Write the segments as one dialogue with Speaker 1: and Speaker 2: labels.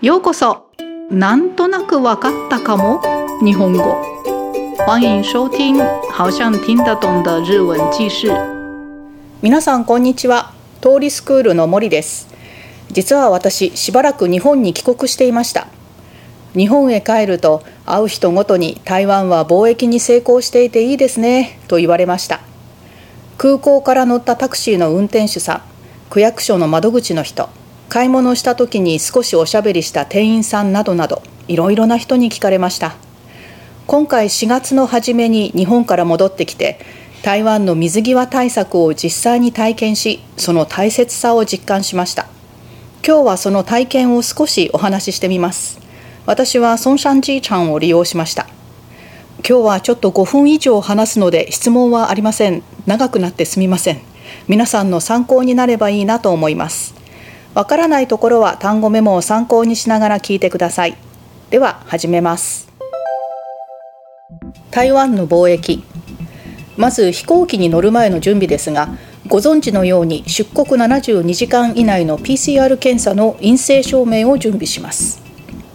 Speaker 1: ようこそ。なんとなくわかったかも。日本語。欢迎收听好像听得懂的日文記事
Speaker 2: 皆さんこんにちは。通りスクールの森です。実は私しばらく日本に帰国していました。日本へ帰ると会う人ごとに台湾は貿易に成功していていいですね。と言われました。空港から乗ったタクシーの運転手さん。区役所の窓口の人。買い物した時に少しおしゃべりした店員さんなどなどいろいろな人に聞かれました。今回4月の初めに日本から戻ってきて台湾の水際対策を実際に体験しその大切さを実感しました。今日はその体験を少しお話ししてみます。私はソンシャンジーチャンを利用しました。今日はちょっと5分以上話すので質問はありません。長くなってすみません。皆さんの参考になればいいなと思います。わからないところは単語メモを参考にしながら聞いてください。では始めます。台湾の貿易まず飛行機に乗る前の準備ですがご存知のように出国72時間以内の PCR 検査の陰性証明を準備します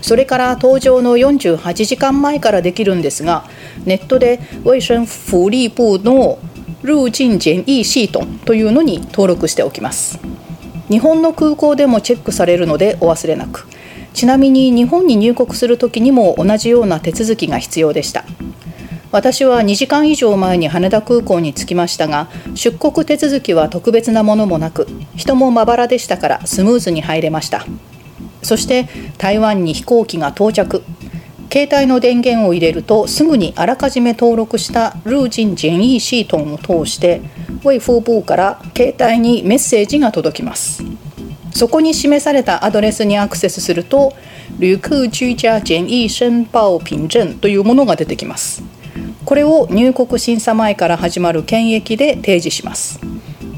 Speaker 2: それから搭乗の48時間前からできるんですがネットで衛生福利部の入境检疫系統というのに登録しておきます日本の空港でもチェックされるのでお忘れなく。ちなみに日本に入国する時にも同じような手続きが必要でした。私は2時間以上前に羽田空港に着きましたが出国手続きは特別なものもなく人もまばらでしたからスムーズに入れました。そして台湾に飛行機が到着。携帯の電源を入れるとすぐにあらかじめ登録したルージンジェンイーシートンを通してウェイフーブーから携帯にメッセージが届きます。そこに示されたアドレスにアクセスすると旅客居家检疫申報凭证というものが出てきます。これを入国審査前から始まる検疫で提示します。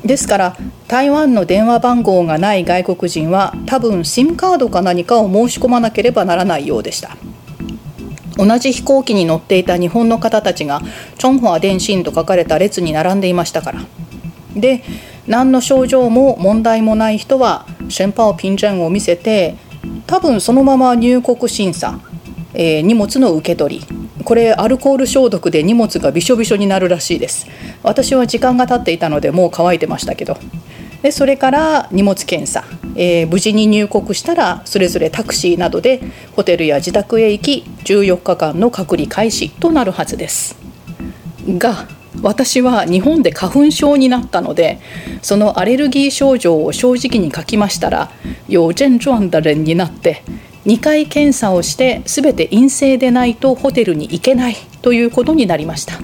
Speaker 2: ですから台湾の電話番号がない外国人は多分 SIM カードか何かを申し込まなければならないようでした。同じ飛行機に乗っていた日本の方たちが「チョンホア電信」と書かれた列に並んでいましたから。で何の症状も問題もない人はシェンパオピンジャンを見せて多分そのまま入国審査、えー、荷物の受け取りこれアルコール消毒で荷物がびしょびしょになるらしいです。私は時間が経っていたのでもう乾いてましたけど。でそれから荷物検査、えー、無事に入国したらそれぞれタクシーなどでホテルや自宅へ行き14日間の隔離開始となるはずです。が私は日本で花粉症になったのでそのアレルギー症状を正直に書きましたら有症状的人になって2回検査をして全て陰性でないとホテルに行けないということになりました。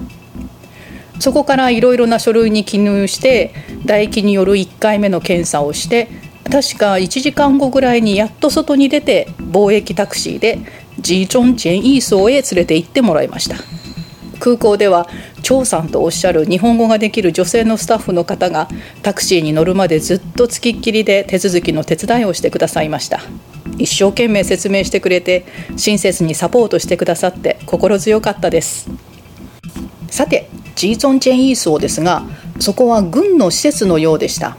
Speaker 2: そこからいろいろな書類に記入して唾液による1回目の検査をして確か1時間後ぐらいにやっと外に出て貿易タクシーでジーチョンチェンイーソーへ連れて行ってもらいました。空港では張さんとおっしゃる日本語ができる女性のスタッフの方がタクシーに乗るまでずっとつきっきりで手続きの手伝いをしてくださいました。一生懸命説明してくれて親切にサポートしてくださって心強かったです。さてジーゾンチェンイーソーですがそこは軍の施設のようでした。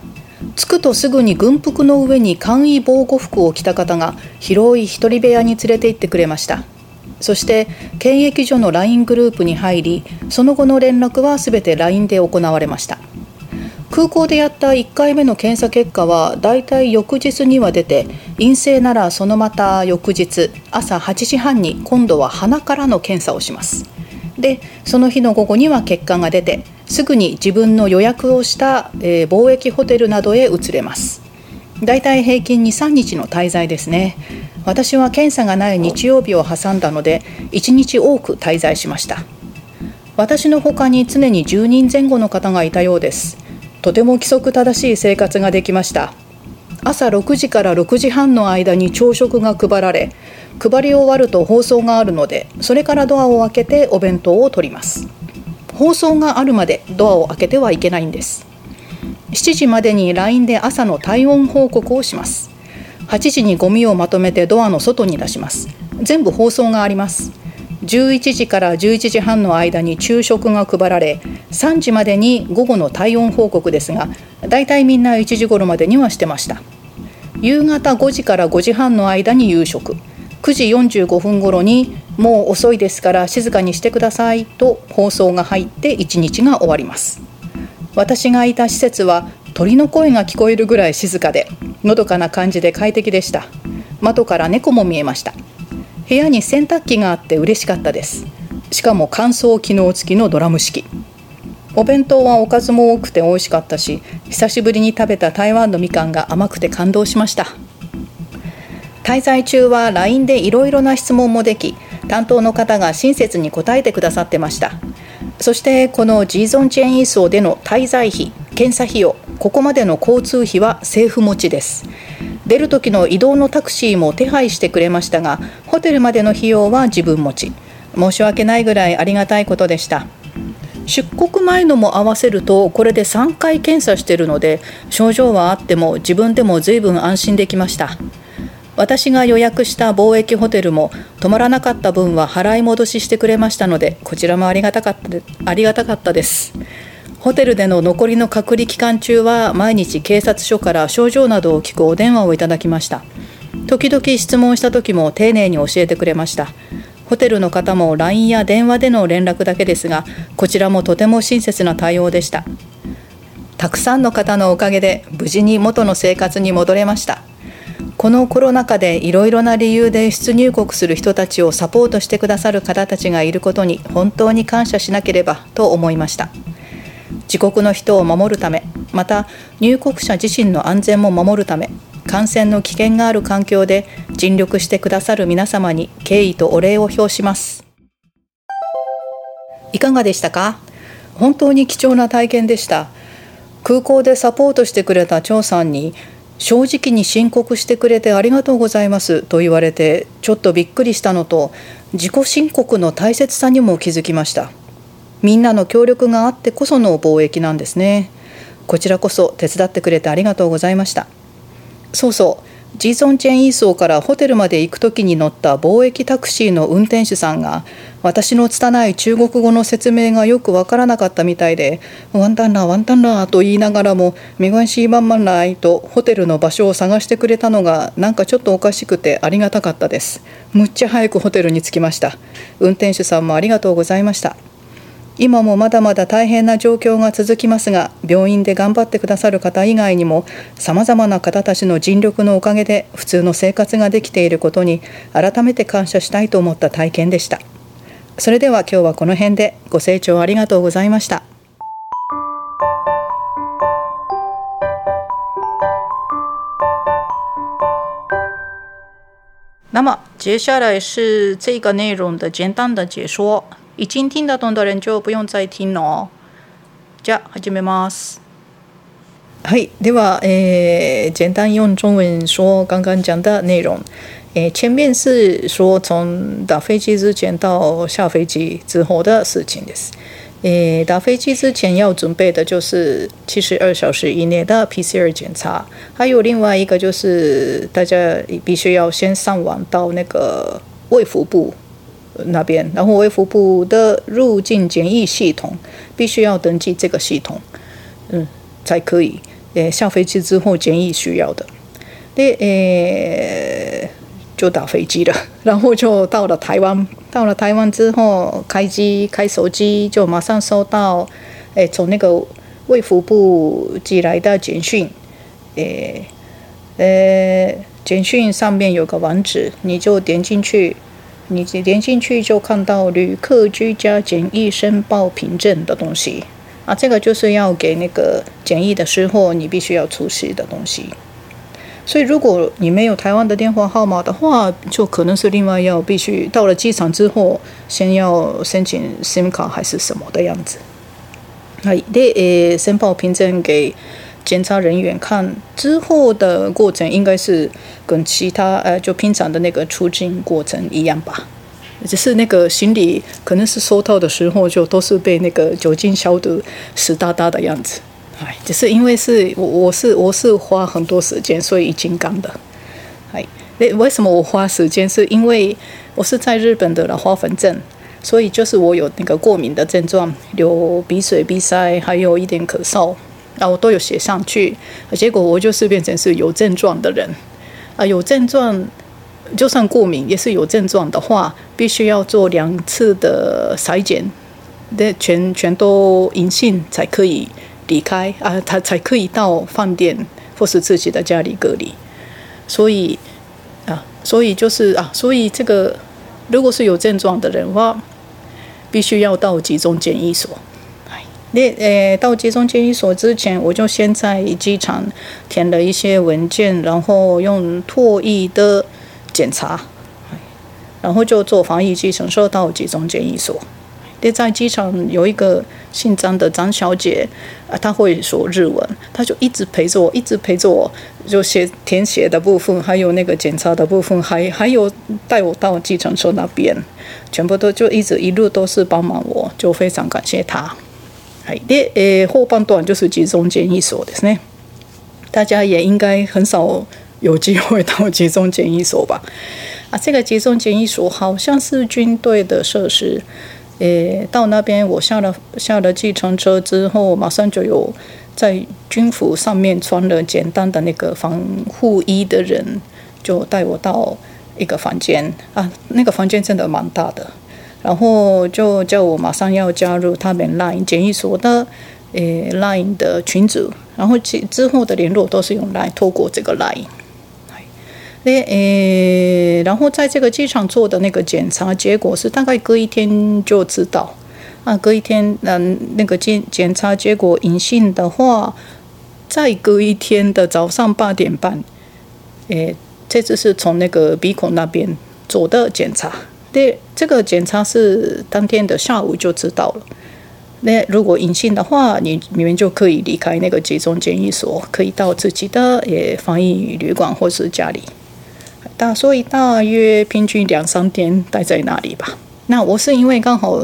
Speaker 2: 着くとすぐに軍服の上に簡易防護服を着た方が広い一人部屋に連れて行ってくれました。そして検疫所の LINE グループに入りその後の連絡は全て LINE で行われました。空港でやった1回目の検査結果はだいたい翌日には出て陰性ならそのまた翌日朝8時半に今度は鼻からの検査をします。でその日の午後には結果が出てすぐに自分の予約をした、えー、貿易ホテルなどへ移れます。だいたい平均23日の滞在ですね。私は検査がない日曜日を挟んだので1日多く滞在しました。私の他に常に10人前後の方がいたようです。とても規則正しい生活ができました。朝6時から6時半の間に朝食が配られ配り終わると放送があるのでそれからドアを開けてお弁当を取ります。放送があるまでドアを開けてはいけないんです。7時までに LINE で朝の体温報告をします。8時にゴミをまとめてドアの外に出します。全部放送があります。11時から11時半の間に昼食が配られ3時までに午後の体温報告ですがだいたいみんな1時頃までにはしてました。夕方5時から5時半の間に夕食。9時45分頃に「もう遅いですから静かにしてください」と放送が入って一日が終わります。私がいた施設は鳥の声が聞こえるぐらい静かでのどかな感じで快適でした。窓から猫も見えました。部屋に洗濯機があって嬉しかったです。しかも乾燥機能付きのドラム式。お弁当はおかずも多くて美味しかったし久しぶりに食べた台湾のみかんが甘くて感動しました。滞在中は LINE でいろいろな質問もでき担当の方が親切に答えてくださってました。そしてこのジーゾンチェーンイーソーでの滞在費検査費用ここまでの交通費は政府持ちです。出る時の移動のタクシーも手配してくれましたがホテルまでの費用は自分持ち。申し訳ないぐらいありがたいことでした。出国前のも合わせるとこれで3回検査してるので症状はあっても自分でも随分安心できました。私が予約した貿易ホテルも泊まらなかった分は払い戻ししてくれましたのでこちらもありがたかったありがたかったです。ホテルでの残りの隔離期間中は毎日警察署から症状などを聞くお電話をいただきました。時々質問した時も丁寧に教えてくれました。ホテルの方も LINE や電話での連絡だけですがこちらもとても親切な対応でした。たくさんの方のおかげで無事に元の生活に戻れました。このコロナ禍でいろいろな理由で出入国する人たちをサポートしてくださる方たちがいることに本当に感謝しなければと思いました。自国の人を守るためまた入国者自身の安全も守るため感染の危険がある環境で尽力してくださる皆様に敬意とお礼を表します。いかがでしたか？本当に貴重な体験でした。空港でサポートしてくれた張さんに正直に申告してくれてありがとうございますと言われてちょっとびっくりしたのと自己申告の大切さにも気づきました。みんなの協力があってこその貿易なんですね。こちらこそ手伝ってくれてありがとうございました。そうそうジーソンチェンイーソーからホテルまで行く時に乗った貿易タクシーの運転手さんが私の拙い中国語の説明がよくわからなかったみたいで「ワンタンラーワンタンラー」と言いながらも「メガンシーバンマンライ」とホテルの場所を探してくれたのがなんかちょっとおかしくてありがたかったです。むっちゃ早くホテルに着きました。運転手さんもありがとうございました。今もまだまだ大変な状況が続きますが病院で頑張ってくださる方以外にもさまざまな方たちの尽力のおかげで普通の生活ができていることに改めて感謝したいと思った体験でしたそれでは今日はこの辺でご清聴ありがとうございました
Speaker 1: 那么接下来是这个内容的简单的解说。已经听得懂的人就不用再听了。じゃあ始めます。
Speaker 2: はい、では、えー、简单用中文说刚刚讲的内容。诶，前面是说从打飞机之前到下飞机之后的事情です。诶，打飞机之前要准备的就是七十二小时以内的 PCR 检查，还有另外一个就是大家必须要先上网到那个卫福部。那边，然后卫福部的入境检疫系统必须要登记这个系统，嗯，才可以。诶，下飞机之后检疫需要的，那诶就打飞机了，然后就到了台湾。到了台湾之后，开机开手机就马上收到，诶，从那个卫福部寄来的简讯，诶，呃，简讯上面有个网址，你就点进去。你点进去就看到旅客居家检疫申报凭证的东西啊，这个就是要给那个检疫的时候你必须要出示的东西。所以如果你没有台湾的电话号码的话，就可能是另外要必须到了机场之后，先要申请 SIM 卡还是什么的样子。はいで、え申报凭证给。 检查人员看之后的过程，应该是跟其他呃，就平常的那个出境过程一样吧。只是那个行李可能是收到的时候就都是被那个酒精消毒湿哒哒的样子。哎，只是因为是我我是我是花很多时间，所以已经干的。哎，那为什么我花时间？是因为我是在日本的花粉症，所以就是我有那个过敏的症状，流鼻水、鼻塞，还有一点咳嗽。啊，我都有写上去，结果我就是变成是有症状的人，啊，有症状，就算过敏也是有症状的话，必须要做两次的筛检，那全全都阴性才可以离开啊，他才可以到饭店或是自己的家里隔离，所以啊，所以就是啊，所以这个如果是有症状的人话，必须要到集中检疫所。那呃，到集中检疫所之前，我就先在机场填了一些文件，然后用唾液的检查，然后就坐防疫计程车到集中检疫所。那在机场有一个姓张的张小姐，啊，她会说日文，她就一直陪着我，一直陪着我，就写填写的部分，还有那个检查的部分，还还有带我到计程车那边，全部都就一直一路都是帮忙我，就非常感谢她。はいで、えー、后半段就是集中检疫所ですね。大家也应该很少有机会到集中检疫所吧？啊，这个集中检疫所好像是军队的设施。诶，到那边我下了下了计程车之后，马上就有在军服上面穿了简单的那个防护衣的人，就带我到一个房间啊，那个房间真的蛮大的。 然后就叫我马上要加入他们 Line 检疫所的诶 Line 的群组，然后之之后的联络都是用 Line 透过这个 Line。那诶，然后在这个机场做的那个检查结果是大概隔一天就知道啊，隔一天嗯那个检检查结果阴性的话，再隔一天的早上八点半，诶，这次是从那个鼻孔那边做的检查。对，这个检查是当天的下午就知道了。那如果阴性的话，你你们就可以离开那个集中检疫所，可以到自己的也防疫旅馆或是家里。大所以大约平均两三天待在那里吧。那我是因为刚好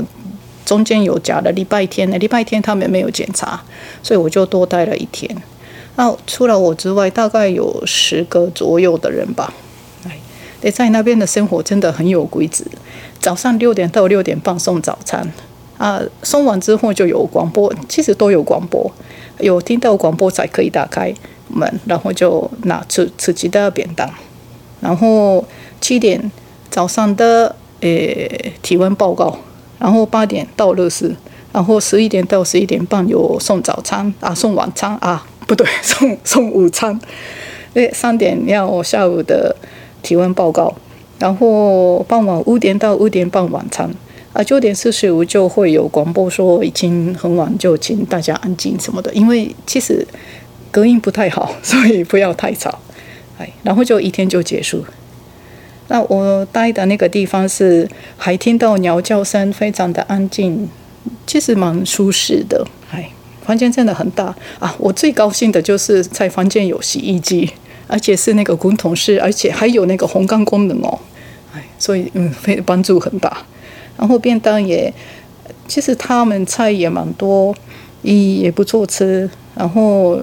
Speaker 2: 中间有假的礼拜天，礼拜天他们没有检查，所以我就多待了一天。那除了我之外，大概有十个左右的人吧。在那边的生活真的很有规矩。早上六点到六点半送早餐，啊，送完之后就有广播，其实都有广播，有听到广播才可以打开门，然后就拿吃自己的便当。然后七点早上的诶体温报告，然后八点到乐室，然后十一点到十一点半有送早餐啊，送晚餐啊，不对，送送午餐。诶，三点要下午的。体温报告，然后傍晚五点到五点半晚餐，啊，九点四十五就会有广播说已经很晚，就请大家安静什么的，因为其实隔音不太好，所以不要太吵，哎，然后就一天就结束。那我待的那个地方是还听到鸟叫声，非常的安静，其实蛮舒适的，哎，房间真的很大啊。我最高兴的就是在房间有洗衣机。而且是那个滚筒式，而且还有那个烘干功能哦，哎，所以嗯，非帮助很大。然后便当也，其实他们菜也蛮多，也也不错吃。然后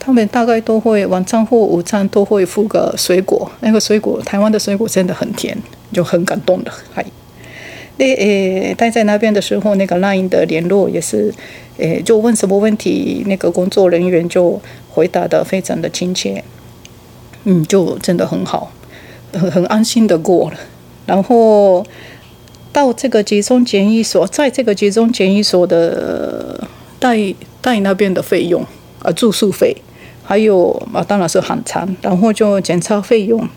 Speaker 2: 他们大概都会晚餐或午餐都会附个水果，那个水果台湾的水果真的很甜，就很感动的。嗨，那诶待在那边的时候，那个 LINE 的联络也是，诶就问什么问题，那个工作人员就回答的非常的亲切。嗯，就真的很好，很很安心的过了。然后到这个集中检疫所，在这个集中检疫所的带带那边的费用啊，住宿费，还有啊，当然是含餐，然后就检查费用，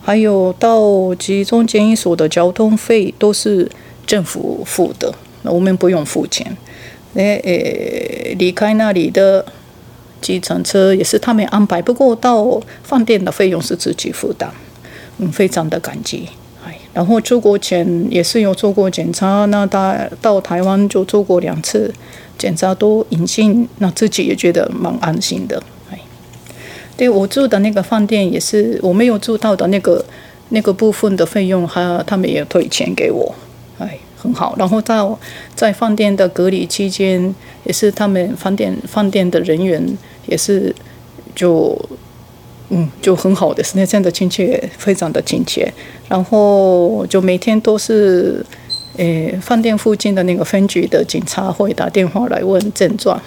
Speaker 2: 还有到集中检疫所的交通费都是政府付的，那我们不用付钱。诶诶，离开那里的。计程车也是他们安排，不过到饭店的费用是自己负担，嗯，非常的感激。哎，然后出国前也是有做过检查，那到到台湾就做过两次检查都阴性，那自己也觉得蛮安心的。哎，对我住的那个饭店也是我没有住到的那个那个部分的费用，还他们也退钱给我。哎。很好，然后到在饭店的隔离期间，也是他们饭店饭店的人员也是就嗯就很好的，是那真的亲切，非常的亲切。然后就每天都是诶饭店附近的那个分局的警察会打电话来问症状，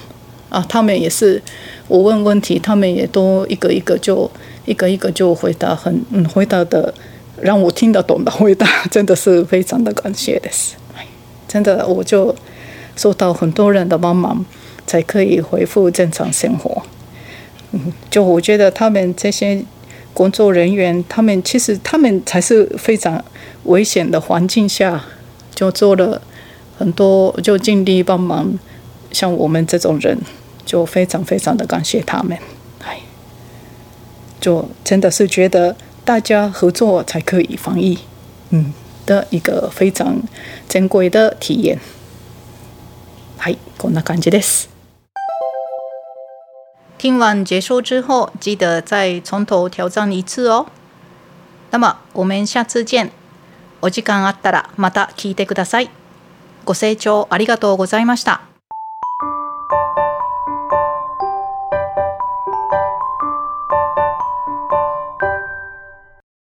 Speaker 1: 啊，他们也是我问问题，他们也都一个一个就一个一个就回答很嗯回答的让我听得懂的回答，真的是非常的感谢的是，真的我就受到很多人的帮忙，才可以恢复正常生活。嗯，就我觉得他们这些工作人员，他们其实他们才是非常危险的环境下，就做了很多，就尽力帮忙。像我们这种人，就非常非常的感谢他们。哎，就真的是觉得大家合作才可以防疫，嗯，的一个非常珍贵的体验。はい、こんな感じです。听完结束之后，记得再从头挑战一次哦。那么我们下次见。お時間あったらまた聞いてください。ご清聴ありがとうございました。